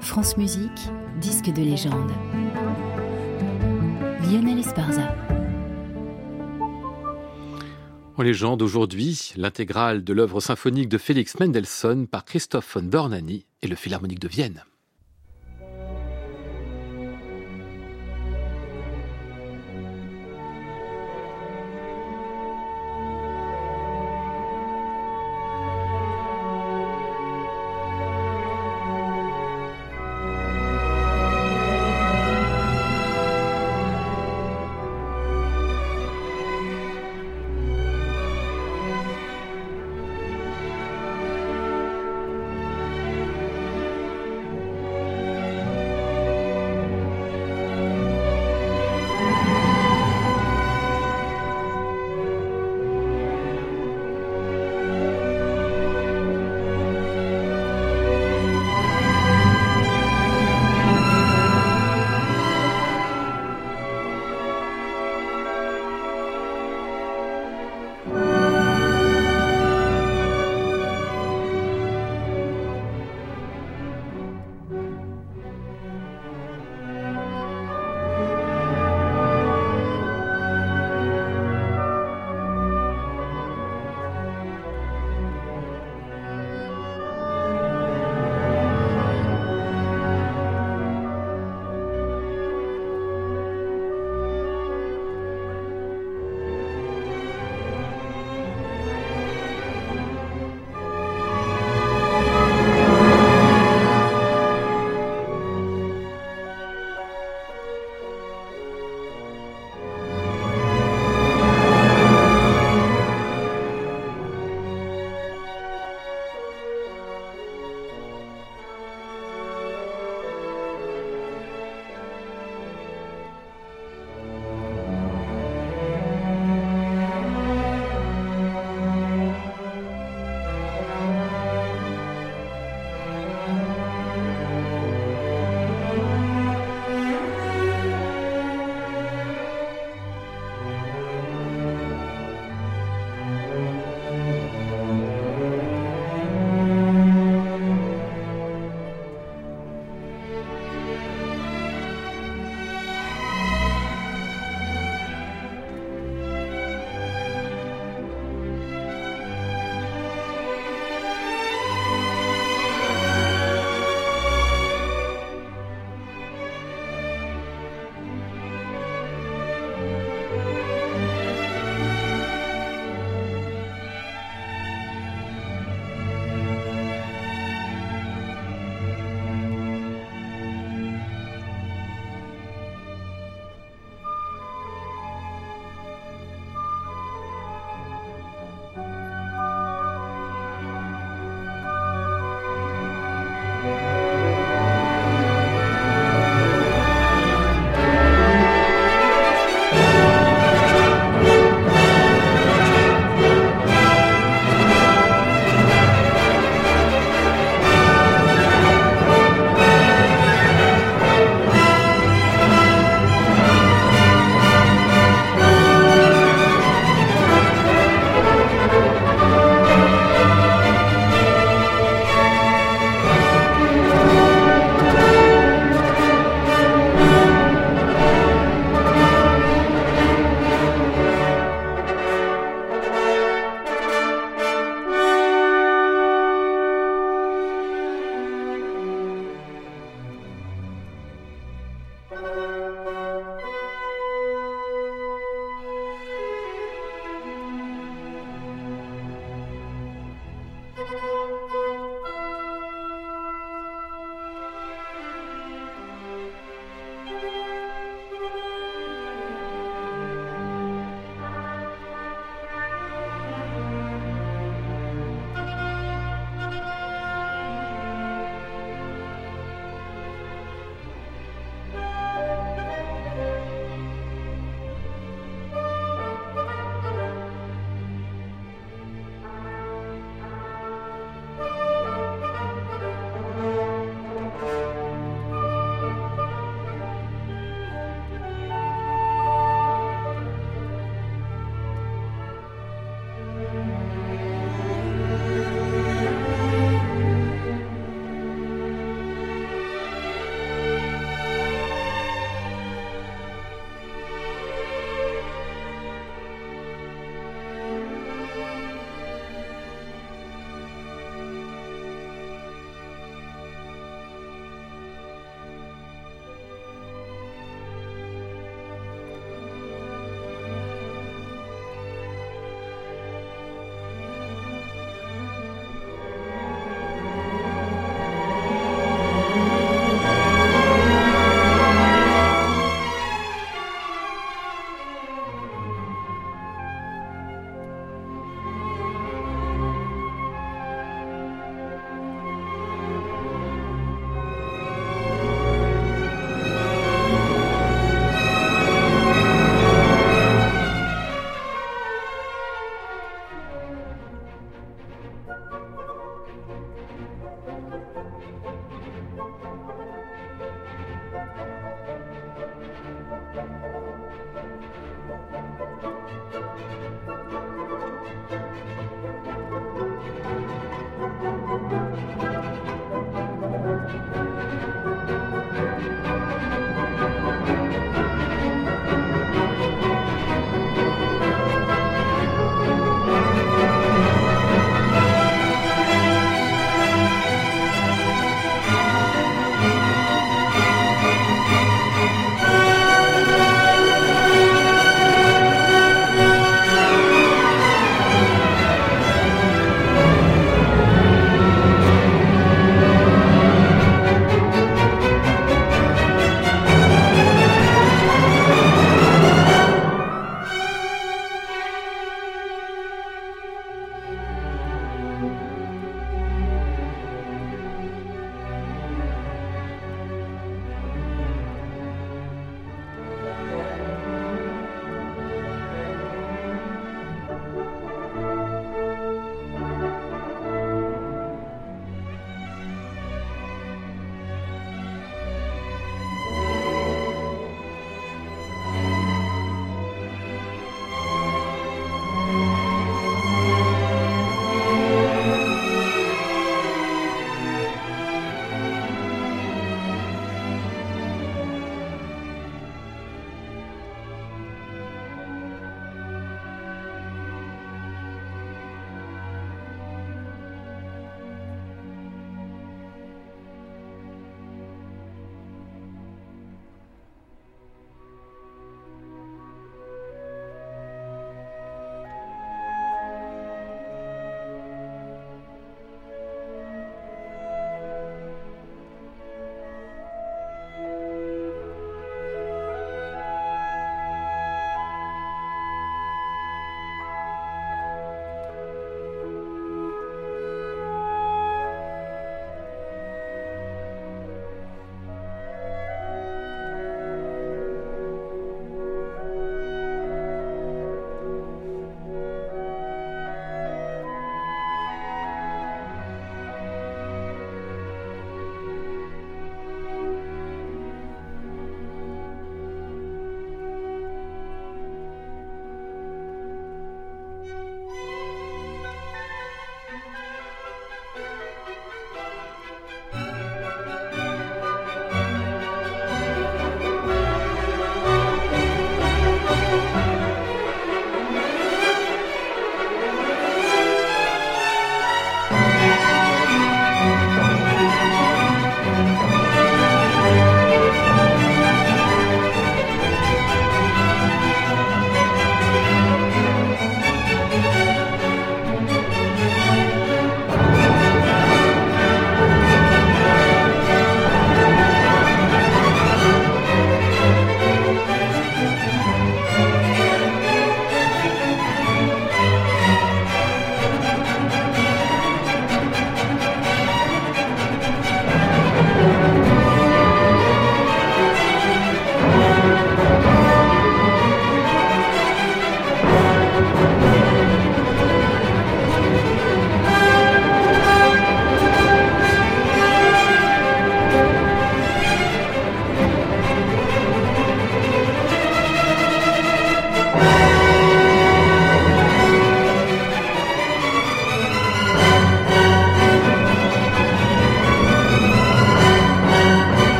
France Musique, disque de légende. Lionel Esparza. En légende aujourd'hui, l'intégrale de l'œuvre symphonique de Félix Mendelssohn par Christoph von Dornani et le Philharmonique de Vienne.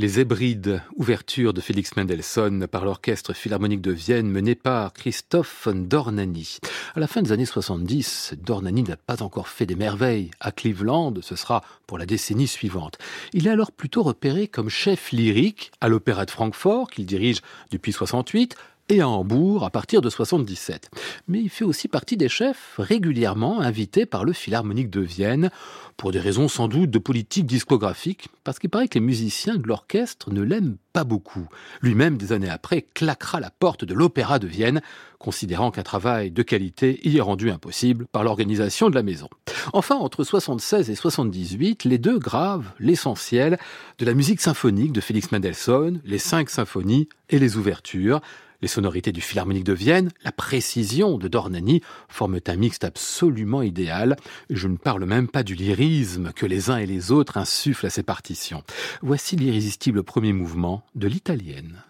Les Hébrides, ouverture de Félix Mendelssohn par l'Orchestre Philharmonique de Vienne mené par Christophe von Dornani. À la fin des années 70, Dornani n'a pas encore fait des merveilles. À Cleveland, ce sera pour la décennie suivante. Il est alors plutôt repéré comme chef lyrique à l'Opéra de Francfort, qu'il dirige depuis 68, et à Hambourg à partir de 77. Mais il fait aussi partie des chefs régulièrement invités par le Philharmonique de Vienne, pour des raisons sans doute de politique discographique, parce qu'il paraît que les musiciens de l'orchestre ne l'aiment pas beaucoup. Lui-même, des années après, claquera la porte de l'Opéra de Vienne, considérant qu'un travail de qualité y est rendu impossible par l'organisation de la maison. Enfin, entre 76 et 78, les deux gravent l'essentiel de la musique symphonique de Félix Mendelssohn, les cinq symphonies et les ouvertures. Les sonorités du Philharmonique de Vienne, la précision de Dornani forment un mixte absolument idéal. Je ne parle même pas du lyrisme que les uns et les autres insufflent à ces partitions. Voici l'irrésistible premier mouvement de l'italienne.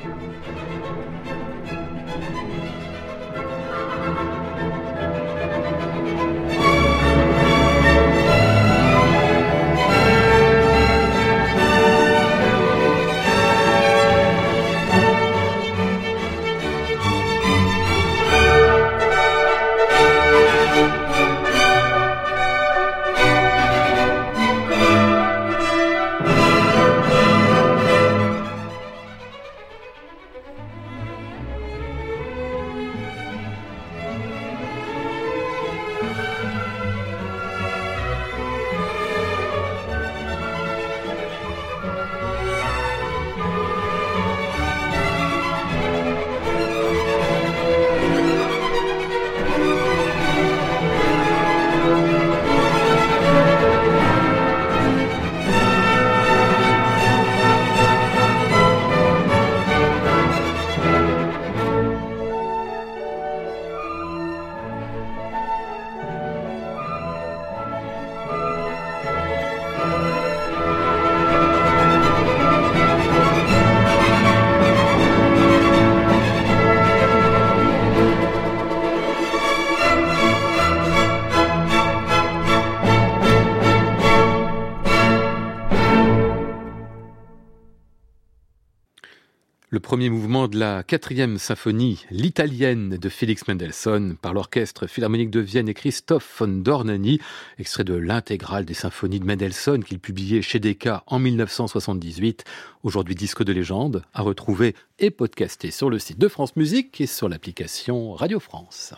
Thank you. Premier mouvement de la quatrième symphonie, l'italienne de Félix Mendelssohn, par l'orchestre philharmonique de Vienne et Christophe von Dornani, extrait de l'intégrale des symphonies de Mendelssohn qu'il publiait chez Decca en 1978, aujourd'hui disque de légende, à retrouver et podcasté sur le site de France Musique et sur l'application Radio France.